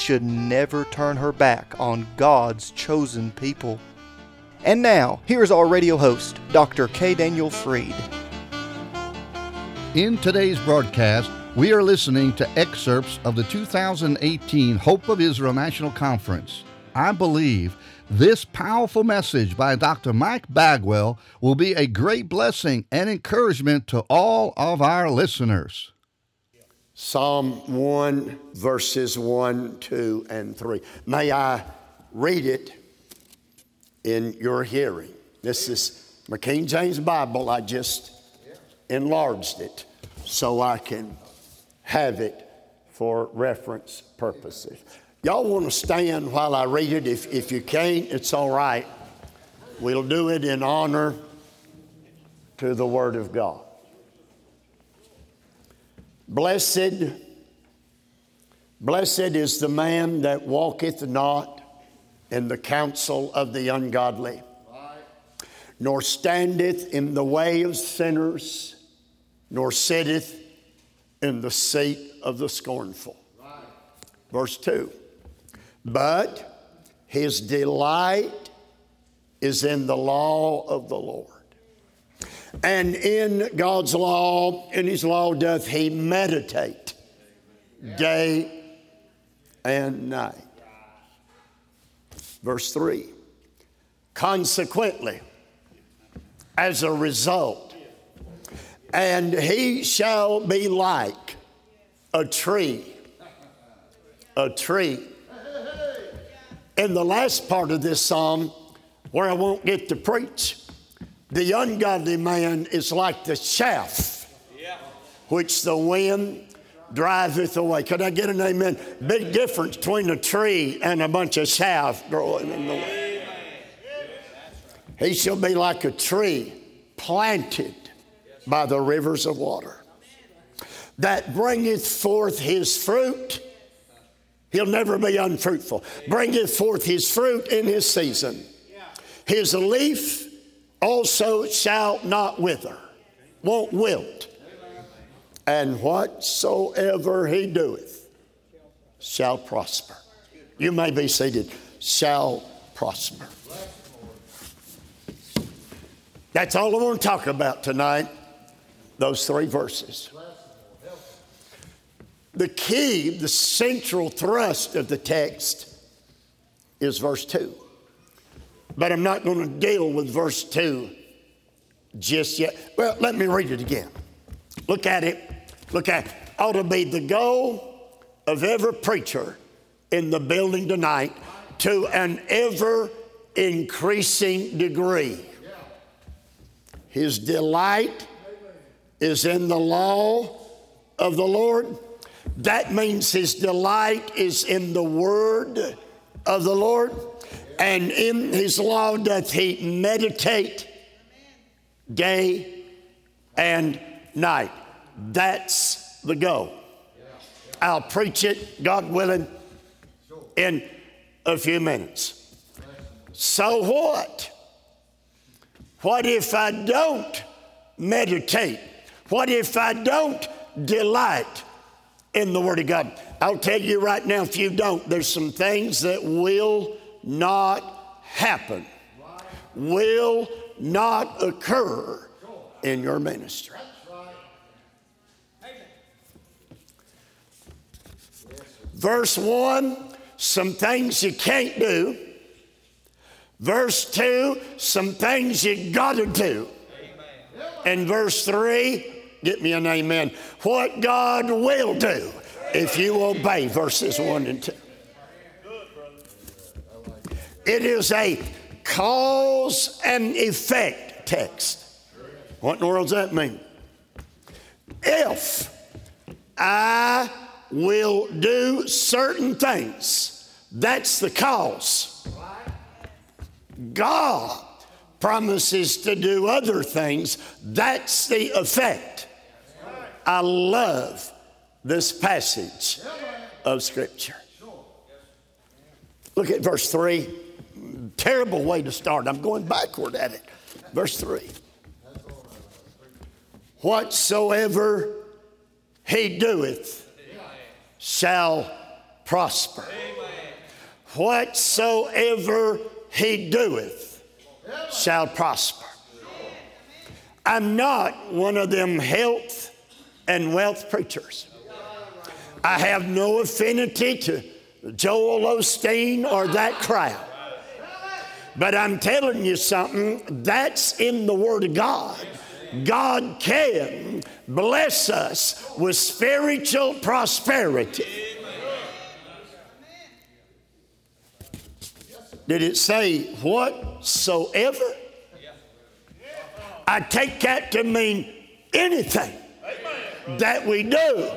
should never turn her back on God's chosen people. And now, here's our radio host, Dr. K. Daniel Fried. In today's broadcast, we are listening to excerpts of the 2018 Hope of Israel National Conference. I believe this powerful message by Dr. Mike Bagwell will be a great blessing and encouragement to all of our listeners. Psalm 1, verses 1, 2, and 3. May I read it in your hearing? This is my King James Bible. I just enlarged it so I can have it for reference purposes. Y'all want to stand while I read it? If, if you can't, it's all right. We'll do it in honor to the Word of God. Blessed, blessed is the man that walketh not in the counsel of the ungodly, nor standeth in the way of sinners, nor sitteth in the seat of the scornful. Verse 2 But his delight is in the law of the Lord. And in God's law, in his law doth he meditate day and night. Verse 3 Consequently, as a result, and he shall be like a tree, a tree. In the last part of this psalm, where I won't get to preach, the ungodly man is like the chaff which the wind driveth away. Could I get an amen? Big difference between a tree and a bunch of chaff growing in the way. He shall be like a tree planted by the rivers of water that bringeth forth his fruit. He'll never be unfruitful. Bringeth forth his fruit in his season. His leaf also shall not wither, won't wilt. And whatsoever he doeth shall prosper. You may be seated, shall prosper. That's all I want to talk about tonight, those three verses. The key, the central thrust of the text is verse 2. But I'm not going to deal with verse 2 just yet. Well, let me read it again. Look at it. Look at it. Ought to be the goal of every preacher in the building tonight to an ever increasing degree. His delight is in the law of the Lord. That means his delight is in the word of the Lord and in his law doth he meditate day and night. That's the goal. I'll preach it, God willing, in a few minutes. So what? What if I don't meditate? What if I don't delight in the Word of God? I'll tell you right now, if you don't, there's some things that will not happen, will not occur in your ministry. Verse 1, some things you can't do. Verse 2, some things you gotta do. And verse 3, get me an amen, what God will do if you obey verses 1 and 2. It is a cause and effect text. What in the world does that mean? If I will do certain things, that's the cause. God promises to do other things, that's the effect. I love this passage of Scripture. Look at verse 3. Terrible way to start. I'm going backward at it. Verse 3. Whatsoever he doeth shall prosper. Whatsoever he doeth shall prosper. I'm not one of them health and wealth preachers. I have no affinity to Joel Osteen or that crowd. But I'm telling you something, that's in the Word of God. God can bless us with spiritual prosperity. Did it say whatsoever? I take that to mean anything that we do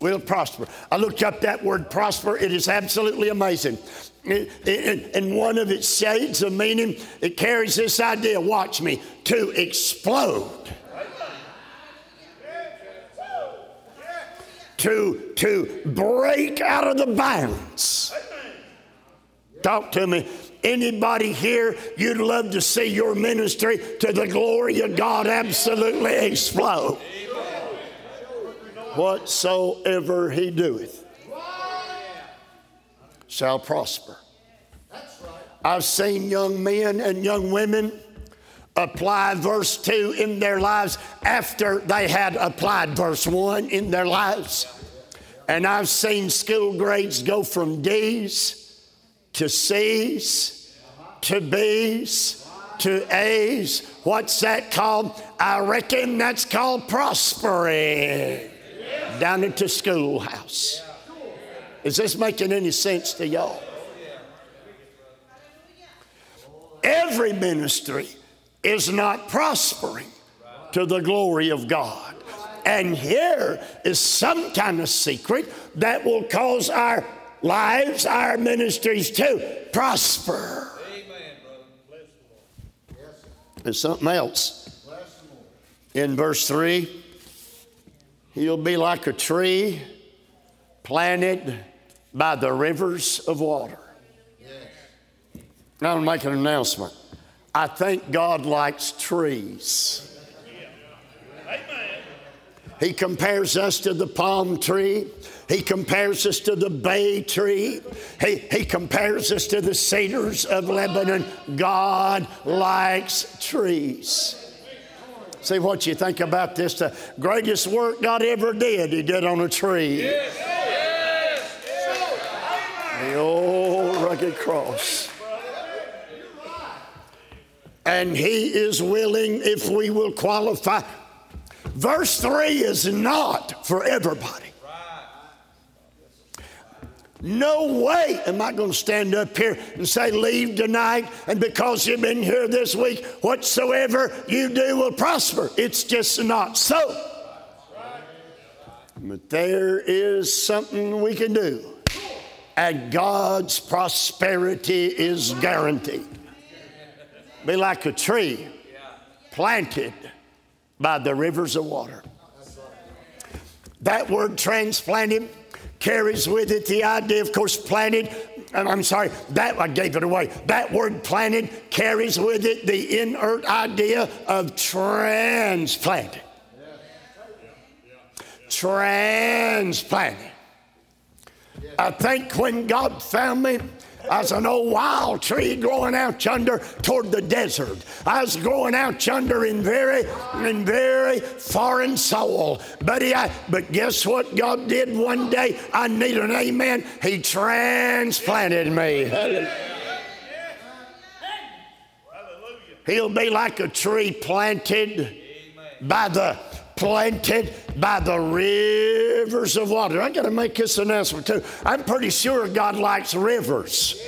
will prosper. I looked up that word prosper, it is absolutely amazing. In one of its shades of meaning, it carries this idea watch me, to explode. To, to break out of the bounds. Talk to me. Anybody here, you'd love to see your ministry to the glory of God absolutely explode whatsoever he doeth shall prosper. I've seen young men and young women apply verse 2 in their lives after they had applied verse 1 in their lives. And I've seen school grades go from D's to C's to B's to A's. What's that called? I reckon that's called prospering down into schoolhouse. Is this making any sense to y'all? Every ministry is not prospering to the glory of God. And here is some kind of secret that will cause our lives, our ministries to prosper. There's something else. In verse 3, He'll be like a tree planted by the rivers of water. Now, I'm making an announcement. I think God likes trees. He compares us to the palm tree. He compares us to the bay tree. He, he compares us to the cedars of Lebanon. God likes trees. See what you think about this. The greatest work God ever did, He did on a tree. Yes. Yes. The old rugged cross. And He is willing if we will qualify. Verse 3 is not for everybody. No way am I going to stand up here and say, Leave tonight, and because you've been here this week, whatsoever you do will prosper. It's just not so. But there is something we can do, and God's prosperity is guaranteed. Be like a tree planted by the rivers of water. That word transplanted carries with it the idea, of course, planted. And I'm sorry, that I gave it away. That word planted carries with it the inert idea of transplanted. Transplanted. I think when God found me, I was an old wild tree growing out yonder toward the desert. I was growing out yonder in very, in very foreign soil. But, he, I, but guess what God did one day? I need an amen. He transplanted me. He'll be like a tree planted by the planted by the rivers of water. I got to make this announcement too. I'm pretty sure God likes rivers.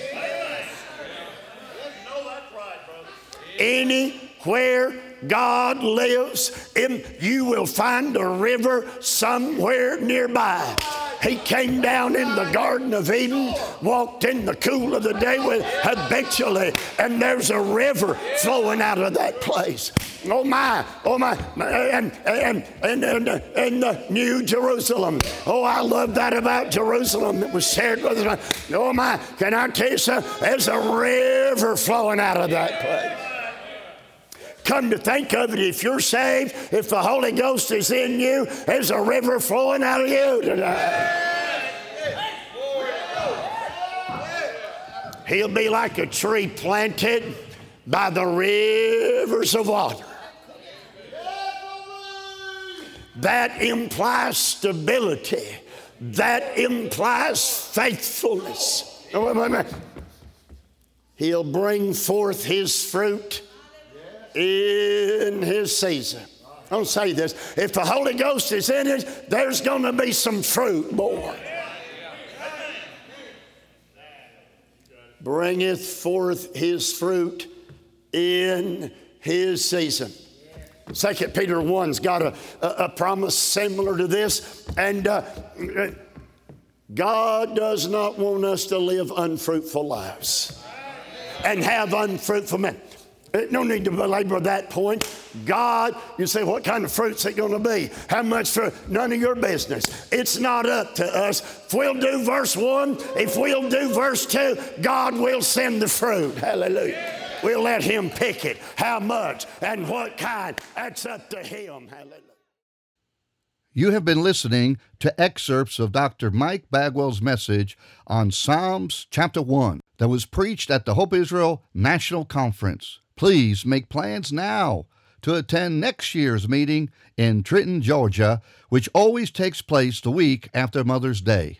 Anywhere God lives, in, you will find a river somewhere nearby. He came down in the Garden of Eden, walked in the cool of the day with habitually, and there's a river flowing out of that place. Oh my, oh my, and and and and, and the New Jerusalem. Oh, I love that about Jerusalem that was shared with us. Oh my, can I tell you something? There's a river flowing out of that place. Come to think of it, if you're saved, if the Holy Ghost is in you, there's a river flowing out of you tonight. He'll be like a tree planted by the rivers of water. That implies stability. That implies faithfulness. He'll bring forth his fruit in his season. I'll say this if the Holy Ghost is in it, there's going to be some fruit born. Bringeth forth his fruit in his season. Second Peter 1's got a, a, a, promise similar to this. And uh, God does not want us to live unfruitful lives and have unfruitful men. Uh, no need to belabor that point. God, you say, what kind of fruit's it going to be? How much fruit? None of your business. It's not up to us. If we'll do verse one, if we'll do verse two, God will send the fruit. Hallelujah. We'll let Him pick it. How much and what kind? That's up to Him. Hallelujah. You have been listening to excerpts of Dr. Mike Bagwell's message on Psalms chapter 1 that was preached at the Hope Israel National Conference. Please make plans now to attend next year's meeting in Trenton, Georgia, which always takes place the week after Mother's Day.